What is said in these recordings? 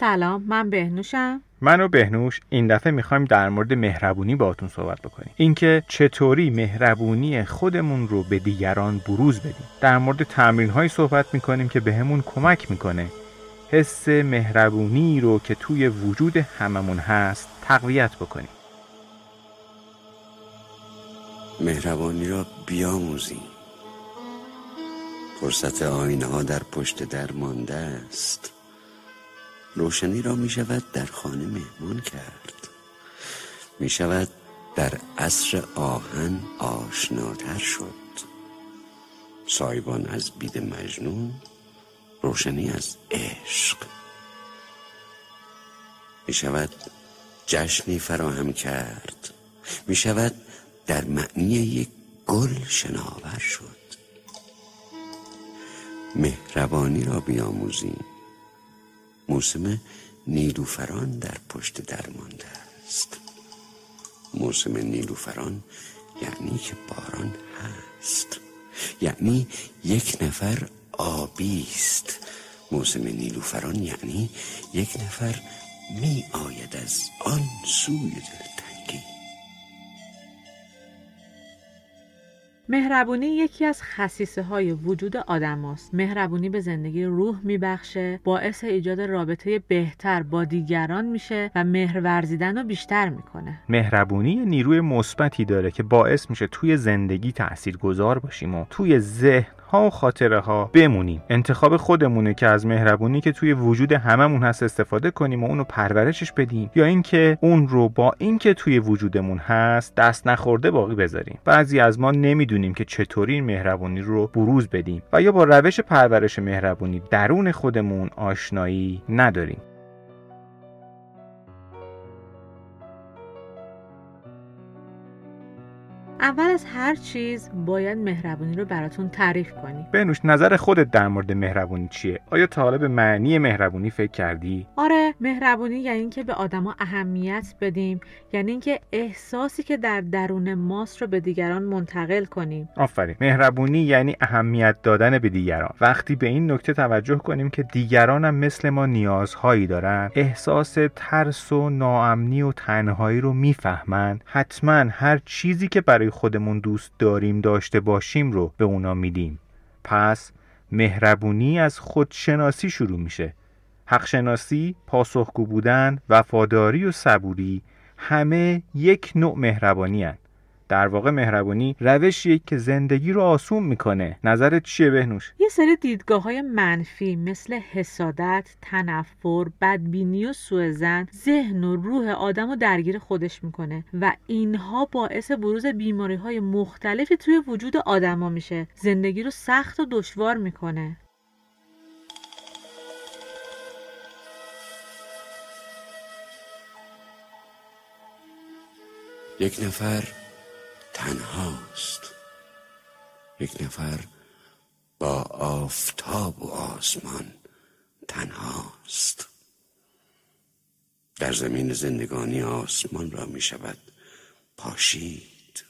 سلام من بهنوشم. من و بهنوش این دفعه می‌خوایم در مورد مهربونی باهاتون صحبت بکنیم. اینکه چطوری مهربونی خودمون رو به دیگران بروز بدیم. در مورد تمرین هایی صحبت می‌کنیم که بهمون کمک می‌کنه. حس مهربونی رو که توی وجود هممون هست تقویت بکنیم. مهربانی را بیاموزیم. فرصت آینه ها در پشت در مانده است. روشنی را می شود در خانه مهمان کرد. می شود در عصر آهن آشناتر شد. سایبان از بید مجنون روشنی از عشق. می شود جشنی فراهم کرد. می شود در معنی یک گل شناور شد. مهربانی را بیاموزیم. موسم نیلوفران در پشت درمانده است. موسم نیلوفران یعنی که باران هست. یعنی یک نفر آبی است. موسم نیلوفران یعنی یک نفر می آید از آن سوی مهربونی یکی از خصیصه های وجود آدم است. مهربونی به زندگی روح میبخشه باعث ایجاد رابطه بهتر با دیگران میشه و مهر ورزیدن رو بیشتر می‌کنه مهربونی نیروی مثبتی داره که باعث میشه توی زندگی تأثیر گذار باشیم و توی ذهن ها و خاطره ها بمونیم. انتخاب خودمونه که از مهربونی که توی وجود هممون هست استفاده کنیم و اونو پرورشش بدیم یا اینکه اون رو با اینکه توی وجودمون هست دست نخورده باقی بذاریم. بعضی از ما نمی‌دونیم که چطوری این مهربونی رو بروز بدیم و یا با روش پرورش مهربونی درون خودمون آشنایی نداریم. اول از هر چیز باید مهربونی رو براتون تعریف کنی. بنوش نظر خودت در مورد مهربونی چیه؟ آیا تا حالا به معنی مهربونی فکر کردی؟ آره مهربونی یعنی اینکه به آدما اهمیت بدیم یعنی اینکه احساسی که در درون ماست رو به دیگران منتقل کنیم. آفرین. مهربونی یعنی اهمیت دادن به دیگران. وقتی به این نکته توجه کنیم که دیگران هم مثل ما نیازهایی دارن احساس ترس و ناامنی و تنهایی رو می‌فهمند حتما هر چیزی که برای خودمون دوست داریم داشته باشیم رو به اونا میدیم پس مهربونی از خودشناسی شروع میشه حقشناسی، پاسخگو بودن، وفاداری و صبوری همه یک نوع مهربانی هن. در واقع مهربانی روشیه که زندگی رو آسون می‌کنه. نظرت چیه بهنوش؟ یه سری دیدگاه های منفی مثل حسادت، تنفر، بدبینی و سوء زن ذهن و روح آدم رو درگیر خودش می‌کنه و اینها باعث بروز بیماری های مختلفی توی وجود آدما میشه. زندگی رو سخت و دشوار می‌کنه. یک نفر تنهاست. یک نفر با آفتاب و آسمان تنهاست. در زمین زندگانی آسمان را می شود پاشید.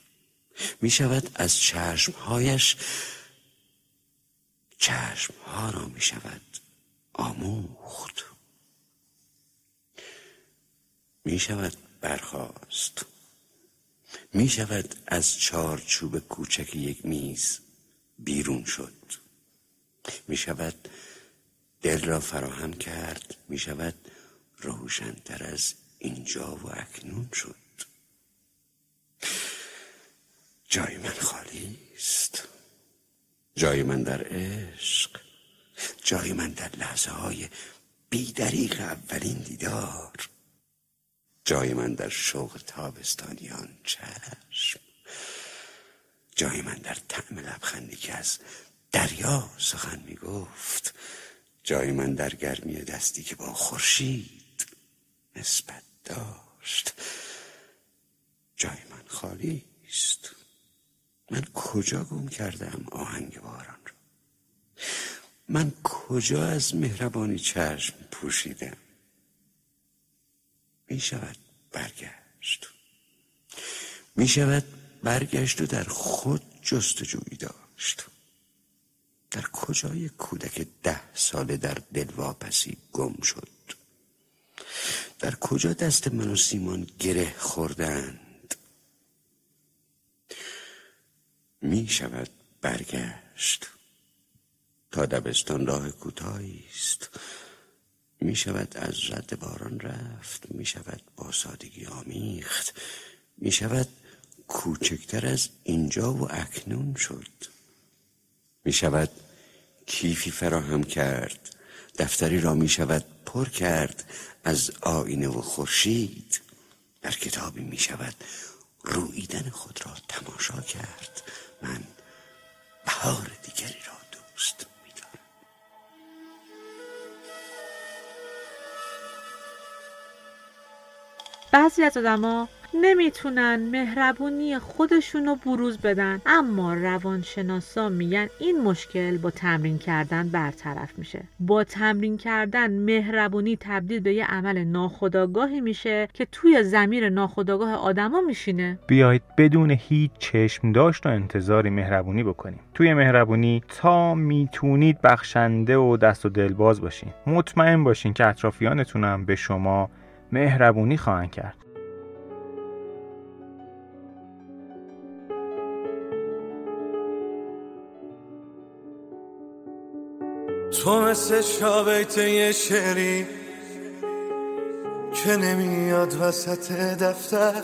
می شود از چشمهایش چشمها را می شود آموخت. می شود برخاست. می شود از چارچوب کوچک یک میز بیرون شد. می شود دل را فراهم کرد. می شود روشنتر از اینجا و اکنون شد. جای من خالی است. جای من در عشق. جای من در لحظه های بیدریق اولین دیدار. جای من در شوق تابستانیان چشم. جای من در طعم لبخندی که از دریا سخن می گفت جای من در گرمی دستی که با خورشید نسبت داشت. جای من خالی است. من کجا گم کردم آهنگ باران را؟ من کجا از مهربانی چشم پوشیدم؟ می شود برگشت. می شود برگشت و در خود جستجویی داشت. در کجای کودک ده ساله در دلواپسی گم شد؟ در کجا دست من و سیمان گره خوردند؟ می شود برگشت. تا دبستان راه کوتاهی است. می شود از رد باران رفت می شود با سادگی آمیخت می شود کوچکتر از اینجا و اکنون شد. می شود کیفی فراهم کرد دفتری را می شود پر کرد از آینه و خورشید در کتابی می شود رویدن خود را تماشا کرد. من بهار دیگری را دوست بعضی از آدما نمی‌تونن مهربونی خودشون رو بروز بدن اما روانشناسا میگن این مشکل با تمرین کردن برطرف میشه. با تمرین کردن مهربونی تبدیل به یه عمل ناخودآگاهی میشه که توی زمیر ناخودآگاه آدما میشینه. بیایید بدون هیچ چشم داشت و انتظاری مهربونی بکنیم. توی مهربونی تا می‌تونید بخشنده و دست و دلباز باشین. مطمئن باشین که اطرافیانتونم به شما مهربونی خواهند کرد. تو مثل شابیت یه شعری که نمیاد وسط دفتر.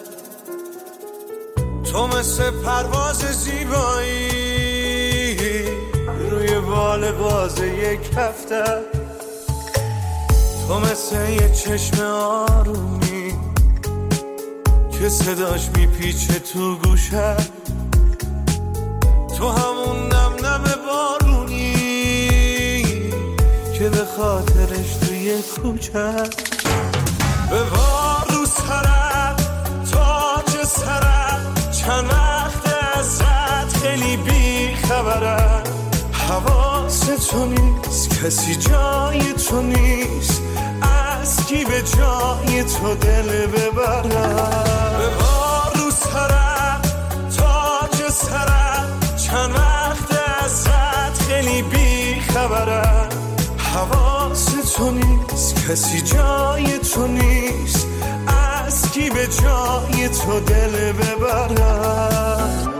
تو مثل پرواز زیبایی روی بال باز یک هفته. تو مثل یه چشم آرومی که صداش میپیچه تو گوشه. تو همون نم نم بارونی که به خاطرش توی کوچه. به رو سرت تاج سرت چند وقت ازت خیلی بی خبره حواس تو نیست کسی جای تو نیست. کی به جای تو دل ببرم. به رو سرم تاج سرم چند وقت ازت خیلی بی خبرم حواس تو نیست کسی جای تو نیست. از کی به جای تو دل ببرم؟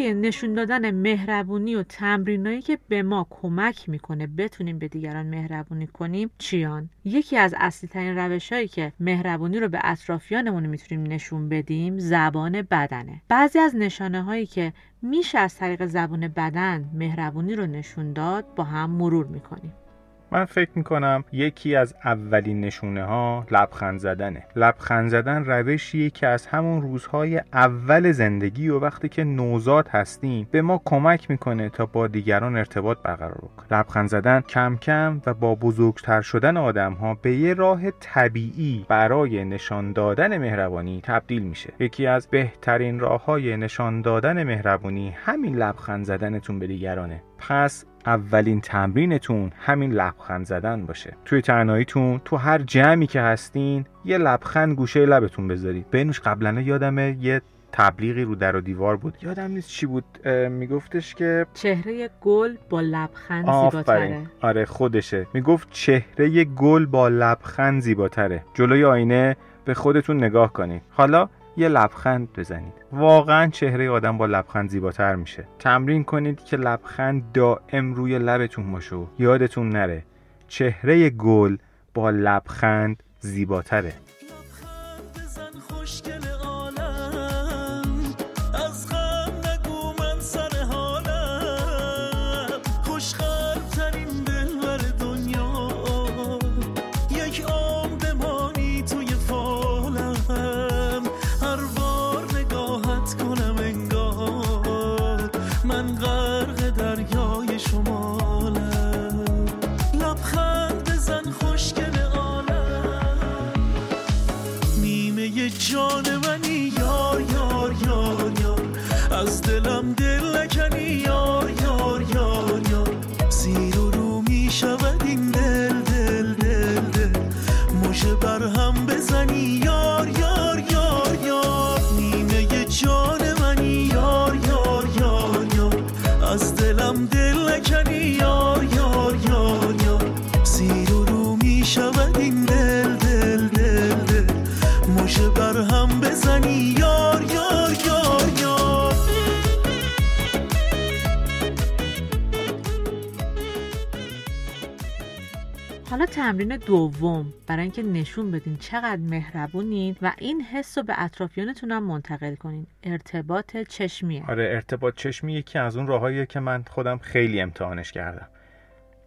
های نشون دادن مهربونی و تمرینایی که به ما کمک می‌کنه بتونیم به دیگران مهربونی کنیم چیان؟ یکی از اصلی ترین روش که مهربونی رو به اطرافیانمون می‌تونیم نشون بدیم زبان بدنه. بعضی از نشانه هایی که میشه از طریق زبان بدن مهربونی رو نشون داد با هم مرور می‌کنیم. من فکر می‌کنم یکی از اولین نشونه ها لبخند زدنه. لبخند زدن روشیه که از همون روزهای اول زندگی و وقتی که نوزاد هستیم به ما کمک می‌کنه تا با دیگران ارتباط برقرار کنیم. لبخند زدن کم کم و با بزرگتر شدن آدم ها به یه راه طبیعی برای نشان دادن مهربانی تبدیل میشه. یکی از بهترین راه های نشان دادن مهربانی همین لبخند زدنتون به دیگرانه. پس اولین تمرینتون همین لبخند زدن باشه. توی تنهاییتون تو هر جمعی که هستین یه لبخند گوشه لبتون بذارید. بینوش قبلا یادمه یه تبلیغی رو در و دیوار بود. یادم نیست چی بود. میگفتش که چهره گل با لبخند زیباتره. آره خودشه. می‌گفت چهره گل با لبخند زیباتره. جلوی آینه به خودتون نگاه کنید. حالا یه لبخند بزنید. واقعا چهره آدم با لبخند زیباتر میشه. تمرین کنید که لبخند دائم روی لبتون باشه یادتون نره چهره گل با لبخند زیباتره. تمرین دوم برای اینکه نشون بدین چقدر مهربونین و این حس رو به اطرافیانتون هم منتقل کنین. ارتباط چشمیه. آره ارتباط چشمی یکی از اون راهاییه که من خودم خیلی امتحانش کردم.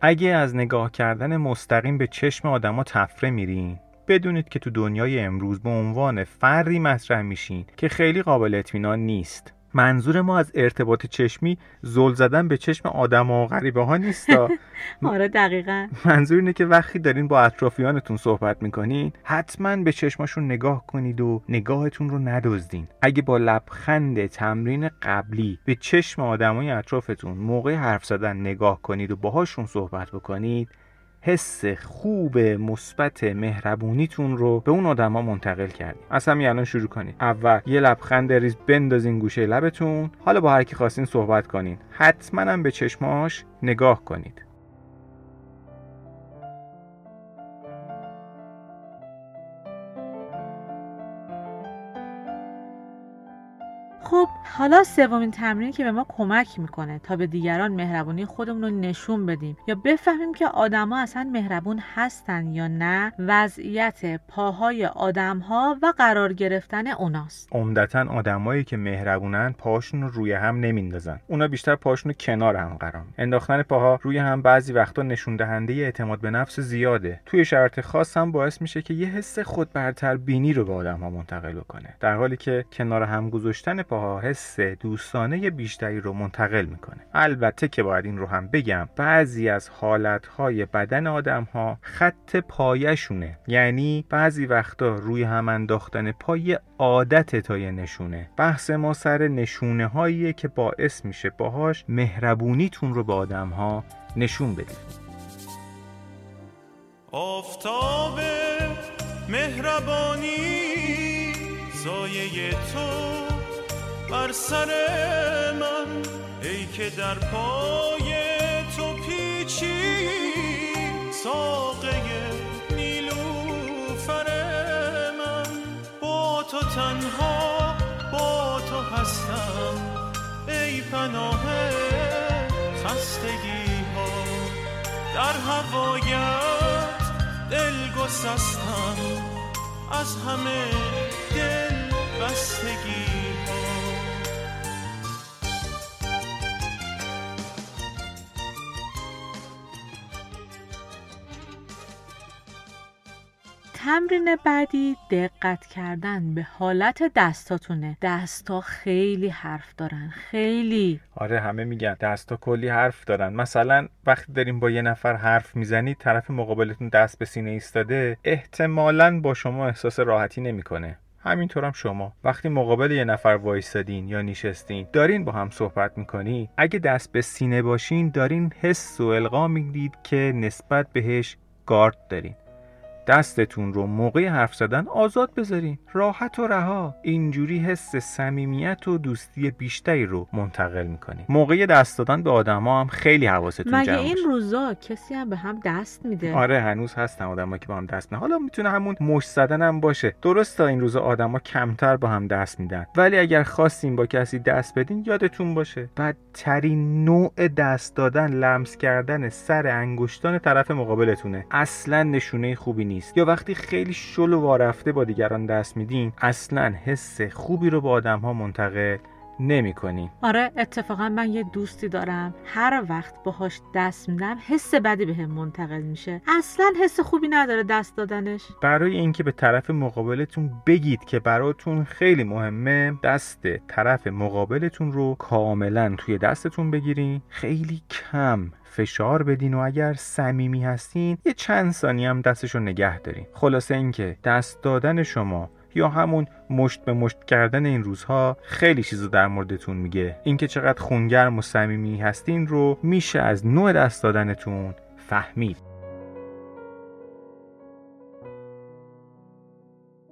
اگه از نگاه کردن مستقیم به چشم آدما تفره میرین بدونید که تو دنیای امروز به عنوان فردی مطرح میشین که خیلی قابل اطمینان نیست. منظور ما از ارتباط چشمی زل زدن به چشم آدم و غریبه ها نیست آره دقیقا. منظور اینه که وقتی دارین با اطرافیانتون صحبت می‌کنین حتما به چشماشون نگاه کنید و نگاهتون رو ندزدین. اگه با لبخند تمرین قبلی به چشم آدمای اطرافتون موقع حرف زدن نگاه کنید و باهاشون صحبت بکنید حس خوب مثبت مهربونیتون رو به اون آدما منتقل کردیم. از همین الان شروع کنید اول یه لبخند ریز بندازین گوشه لبتون. حالا با هر کی خواستین صحبت کنین. حتما هم به چشماش نگاه کنید. خب حالا سومین تمرینی که به ما کمک می‌کنه تا به دیگران مهربونی خودمون رو نشون بدیم یا بفهمیم که آدما اصلا مهربون هستن یا نه وضعیت پاهای آدمها و قرار گرفتن اوناست. عمدتا آدمایی که مهربونن پاهاشون رو روی هم نمیندازن. اونا بیشتر پاهاشون رو کنار هم قرار انداختن پاها روی هم بعضی وقتا نشون دهنده اعتماد به نفس زیاده. توی شرط خاص هم باعث میشه که یه حس خود برتر بینی رو به آدمها منتقل کنه در حالی که کنار هم گذاشتن پاها حس دوستانه بیشتری رو منتقل می‌کنه. البته که باید این رو هم بگم بعضی از حالتهای بدن آدم ها خط پایشونه. یعنی بعضی وقتا روی هم انداختن پای عادت تا یه نشونه. بحث ما سر نشونه هاییه که باعث میشه باهاش مهربونیتون رو به آدم ها نشون بدید. آفتاب مهربانی سایه تو. بر سر من ای که در پای تو پیچی ساقه نیلوفر من. با تو تنها با تو هستم ای پناه خستگی ها. در هوایت دل گسستم از همه دل بستگی تمرین بعدی دقت کردن به حالت دستاتونه. دستا خیلی حرف دارن خیلی. آره همه میگن دستا کلی حرف دارن. مثلا وقتی داریم با یه نفر حرف می‌زنید طرف مقابلتون دست به سینه ایستاده احتمالا با شما احساس راحتی نمی‌کنه. همینطور هم شما. وقتی مقابل یه نفر وایستادین یا نشستین دارین با هم صحبت می‌کنید اگه دست به سینه باشین دارین حس و القا میگید که نسبت بهش گارد دارین. دستتون رو موقع حرف زدن آزاد بذارین. راحت و رها. اینجوری حس صمیمیت و دوستی بیشتری رو منتقل می‌کنین. موقع دست دادن به آدما هم خیلی حواستون مگه این روزا کسی هم به هم دست میده؟ آره هنوز هستن آدما که با هم دست نه حالا می‌تونه همون مش زدن هم باشه. درست تا این روزا آدما کمتر با هم دست میدن. ولی اگر خواستین با کسی دست بدین یادتون باشه. بدترین نوع دست دادن لمس کردن سر انگشتان طرف مقابلتونه. اصلا نشونه خوبی نیست. یا وقتی خیلی شل و وارفته با دیگران دست میدین اصلا حس خوبی رو به آدم ها منتقل نمی کنی. آره اتفاقا من یه دوستی دارم. هر وقت باهاش دست میدم حس بدی بهم به منتقل میشه. اصلا حس خوبی نداره دست دادنش. برای اینکه به طرف مقابلتون بگید که براتون خیلی مهمه دست طرف مقابلتون رو کاملا توی دستتون بگیرین. خیلی کم فشار بدین و اگر صمیمی هستین یه چند ثانیه هم دستشو نگه دارین. خلاصه اینکه دست دادن شما یا همون مشت به مشت کردن این روزها خیلی چیزو در موردتون میگه. اینکه چقدر خونگرم و صمیمی هستین رو میشه از نوع دست دادنتون فهمید.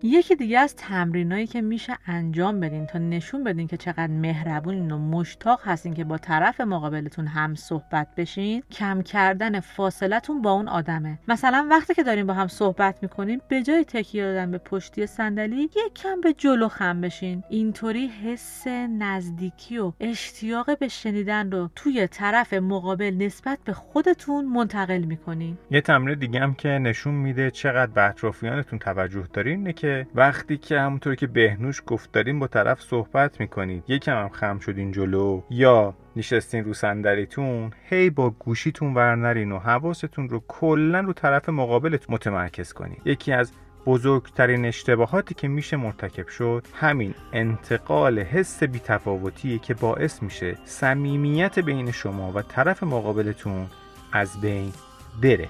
یکی دیگه از تمرینایی که میشه انجام بدین تا نشون بدین که چقدر مهربونین و مشتاق هستین که با طرف مقابلتون هم صحبت بشین کم کردن فاصلتون با اون آدمه. مثلا وقتی که دارین با هم صحبت می‌کنین به جای تکیه دادن به پشتی صندلی یک کم به جلو خم بشین. اینطوری حس نزدیکی و اشتیاق به شنیدن رو توی طرف مقابل نسبت به خودتون منتقل می‌کنین. یه تمرین دیگه هم که نشون میده چقدر به اطرافیانتون توجه دارین اینه که وقتی که همونطور که بهنوش گفت دارین با طرف صحبت می‌کنید یکم هم خم شدین جلو. یا نشستین رو صندلیتون هی با گوشیتون ورنرین و حواستون رو کلا رو طرف مقابلت متمرکز کنید یکی از بزرگترین اشتباهاتی که میشه مرتکب شد همین انتقال حس بیتفاوتیه که باعث میشه صمیمیت بین شما و طرف مقابلتون از بین بره.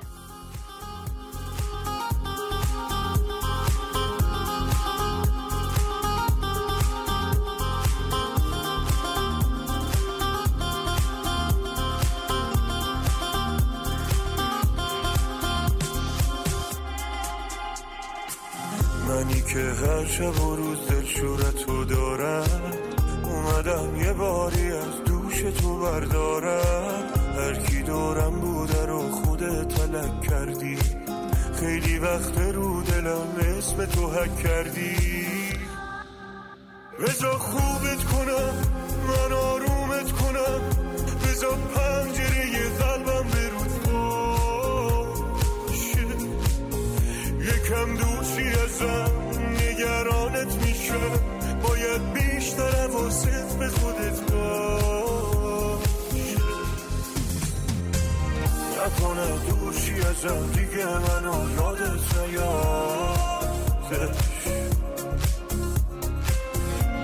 دوشی ازم دیگه منو یادت نیادش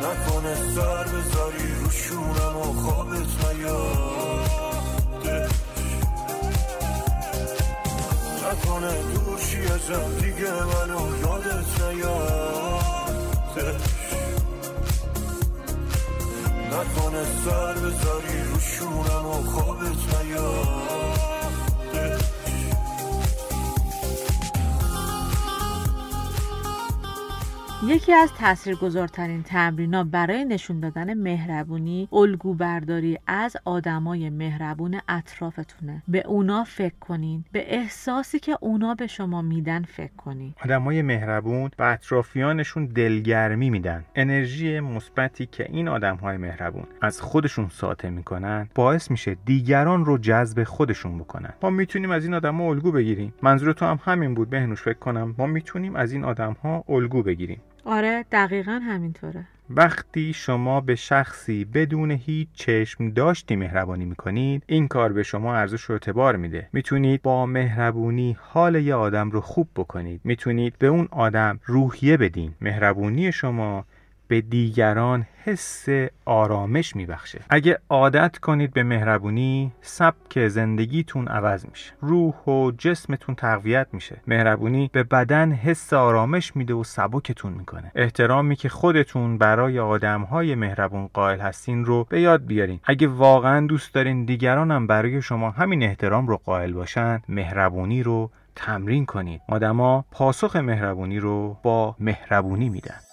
نکنه سر بذاری رو شونم و خوابت نیادش نکنه دورشی ازم دیگه منو یادت نیادش نکنه سر بذاری رو شونم و خوابت نیادش یکی از تاثیرگذارترین تمرینا برای نشون دادن مهربونی الگو برداری از آدمای مهربون اطرافتونه. به اونا فکر کنین. به احساسی که اونا به شما میدن فکر کنین. آدمای مهربون به اطرافیانشون دلگرمی میدن. انرژی مثبتی که این آدمهای مهربون از خودشون ساطع می‌کنن باعث میشه دیگران رو جذب خودشون بکنن. ما می‌تونیم از این آدمها الگو بگیریم. منظور تو هم همین بود بهنوش فکر کنم. ما می‌تونیم از این آدمها الگو بگیریم. آره دقیقا همینطوره. وقتی شما به شخصی بدون هیچ چشم داشتی مهربانی می‌کنید این کار به شما ارزش و اعتبار میده. می‌تونید با مهربونی حال یه آدم رو خوب بکنید. می‌تونید به اون آدم روحیه بدین. مهربونی شما به دیگران حس آرامش میبخشه. اگه عادت کنید به مهربونی سبک زندگیتون عوض میشه. روح و جسمتون تقویت میشه. مهربونی به بدن حس آرامش میده و سبکتون می‌کنه. احترامی که خودتون برای آدمهای مهربون قائل هستین رو به یاد بیارین. اگه واقعا دوست دارین دیگرانم برای شما همین احترام رو قائل باشن مهربونی رو تمرین کنید. آدما پاسخ مهربونی رو با مهربونی میدن.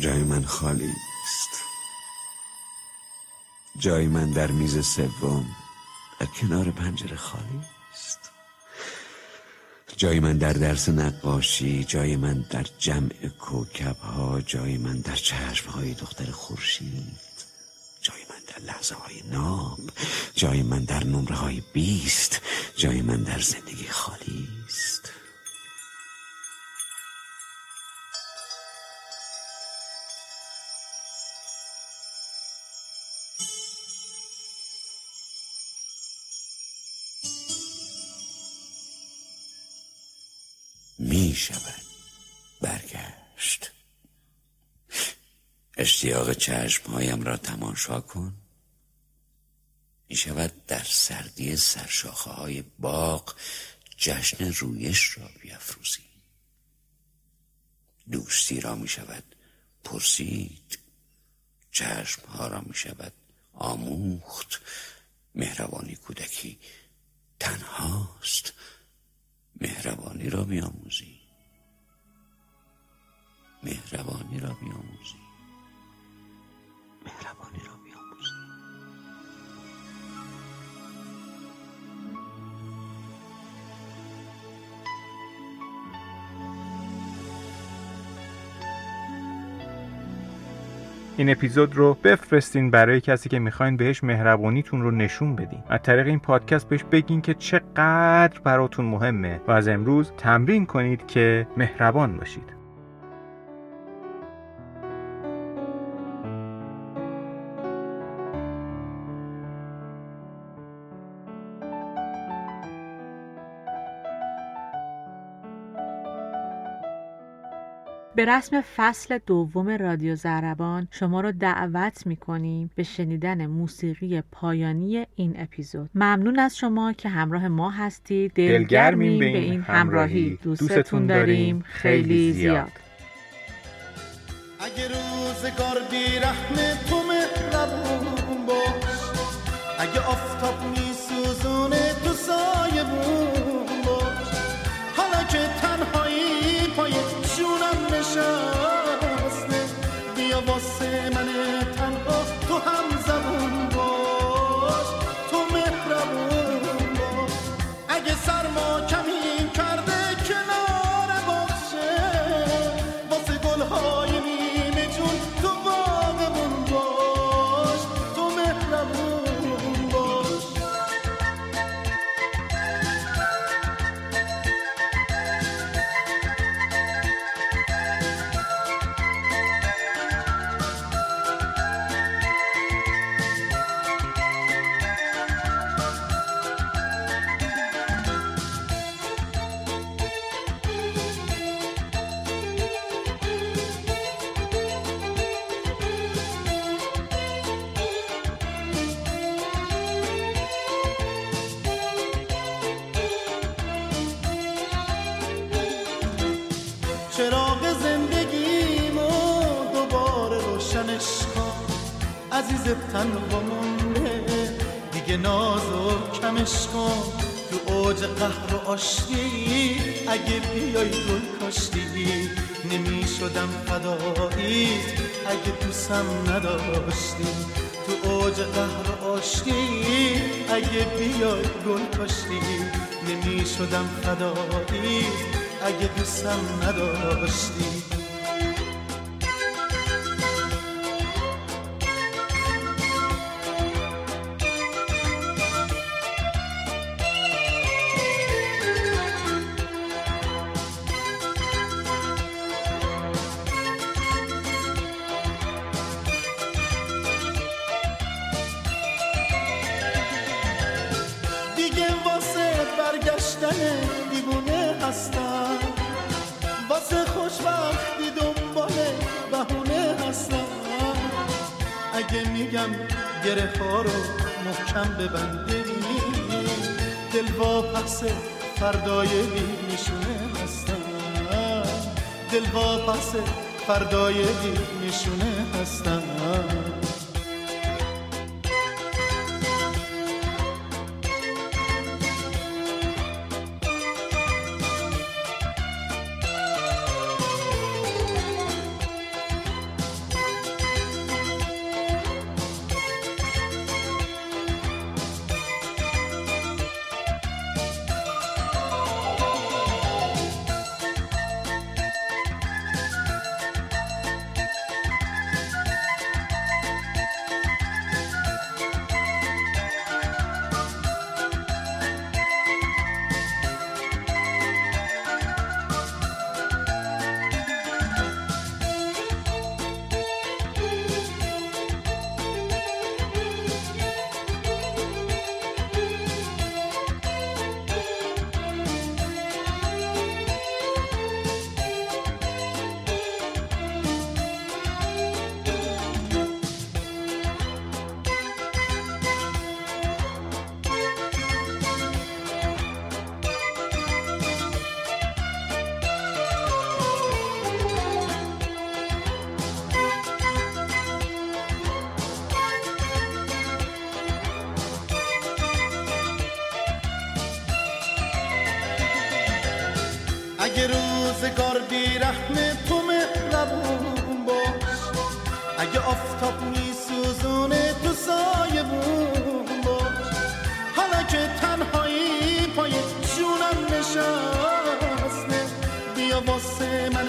جای من خالی است جای من در میز سوم در کنار پنجره خالی است جای من در درس نقاشی جای من در جمع کوکب ها جای من در چشم های دختر خورشید جای من در لحظه های ناب جای من در نمره های بیست جای من در زندگی خالی اشتیاق چشمهایم را تماشا کن. می شود در سردی سرشاخه های باغ جشن رویش را بیافروزی دوستی را می شود پرسید. چشمها را می شود آموخت. مهربانی کودکی تنهاست. مهربانی را مهربانی این اپیزود رو بفرستین برای کسی که می‌خواین بهش مهربانیتون رو نشون بدین. از طریق این پادکست بهش بگین که چقدر براتون مهمه و از امروز تمرین کنید که مهربان باشید. به رسم فصل دوم رادیو زربان شما رو دعوت می کنیم به شنیدن موسیقی پایانی این اپیزود. ممنون از شما که همراه ما هستید. دلگرمیم به این همراهی. دوستتون داریم. خیلی زیاد. اگه روزگار بیرحم تو مهربون باش. اگه آفتاب میسوزونه تنها مونده دیگه ناز و کمش کن. تو اوج قهر و آشتی. اگه بیای گل کاشتی نمی شدم فداییت اگه دوستم نداشتی تو اوج قهر و آشتی. اگه بیای گل کاشتی نمی شدم فداییت اگه دوستم نداشتی. واسه خوشبختی دنبال بهونه هستم. اگه میگم گره رو محکم ببنده دل واپس فردای بی نشونه هستم. دل واپس فردای بی نشونه هستم. اگه روزگار بیرحم تو مهربون باش. اگه آفتاب میسوزونه تو سایه بون باش. حالا که تنهایی پای جونم نشسته بیا واسه من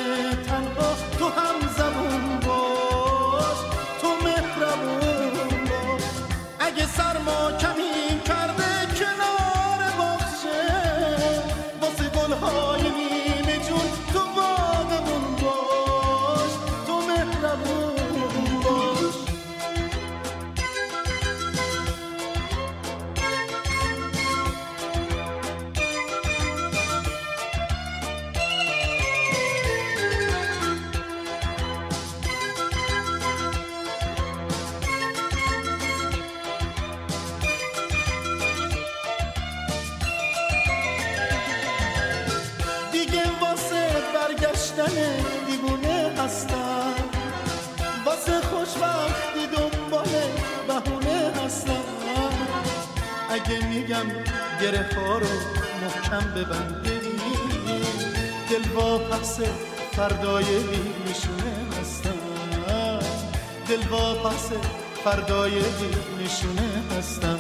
میگم گره ها رو محکم ببندی. دل واپس فردای نشونه هستم. دل واپس فردای نشونه هستم.